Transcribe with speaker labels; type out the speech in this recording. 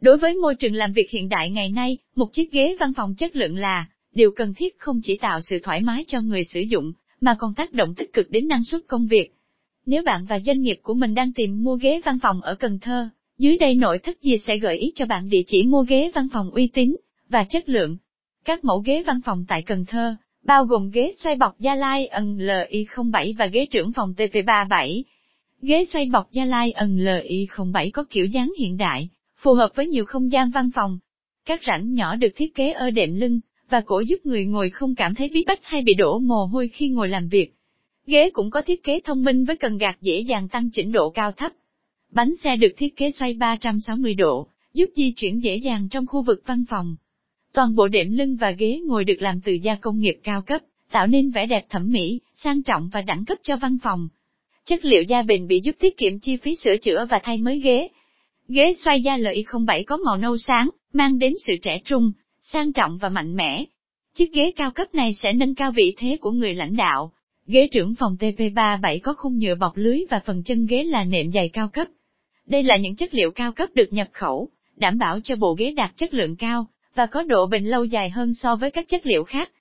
Speaker 1: Đối với môi trường làm việc hiện đại ngày nay, một chiếc ghế văn phòng chất lượng là điều cần thiết không chỉ tạo sự thoải mái cho người sử dụng, mà còn tác động tích cực đến năng suất công việc. Nếu bạn và doanh nghiệp của mình đang tìm mua ghế văn phòng ở Cần Thơ, dưới đây nội thất gì sẽ gợi ý cho bạn địa chỉ mua ghế văn phòng uy tín và chất lượng. Các mẫu ghế văn phòng tại Cần Thơ, bao gồm ghế xoay bọc Gia Lai ẩn LI07 và ghế trưởng phòng TV37. Ghế xoay bọc Gia Lai ẩn LI07 có kiểu dáng hiện đại, phù hợp với nhiều không gian văn phòng. Các rãnh nhỏ được thiết kế ở đệm lưng và cổ giúp người ngồi không cảm thấy bí bách hay bị đổ mồ hôi khi ngồi làm việc. Ghế cũng có thiết kế thông minh với cần gạt dễ dàng tăng chỉnh độ cao thấp. Bánh xe được thiết kế xoay 360 độ, giúp di chuyển dễ dàng trong khu vực văn phòng. Toàn bộ đệm lưng và ghế ngồi được làm từ da công nghiệp cao cấp, tạo nên vẻ đẹp thẩm mỹ, sang trọng và đẳng cấp cho văn phòng. Chất liệu da bền bị giúp tiết kiệm chi phí sửa chữa và thay mới ghế. Ghế xoay da lợi 07 có màu nâu sáng, mang đến sự trẻ trung, sang trọng và mạnh mẽ. Chiếc ghế cao cấp này sẽ nâng cao vị thế của người lãnh đạo. Ghế trưởng phòng TP37 có khung nhựa bọc lưới và phần chân ghế là nệm dày cao cấp. Đây là những chất liệu cao cấp được nhập khẩu, đảm bảo cho bộ ghế đạt chất lượng cao, và có độ bền lâu dài hơn so với các chất liệu khác,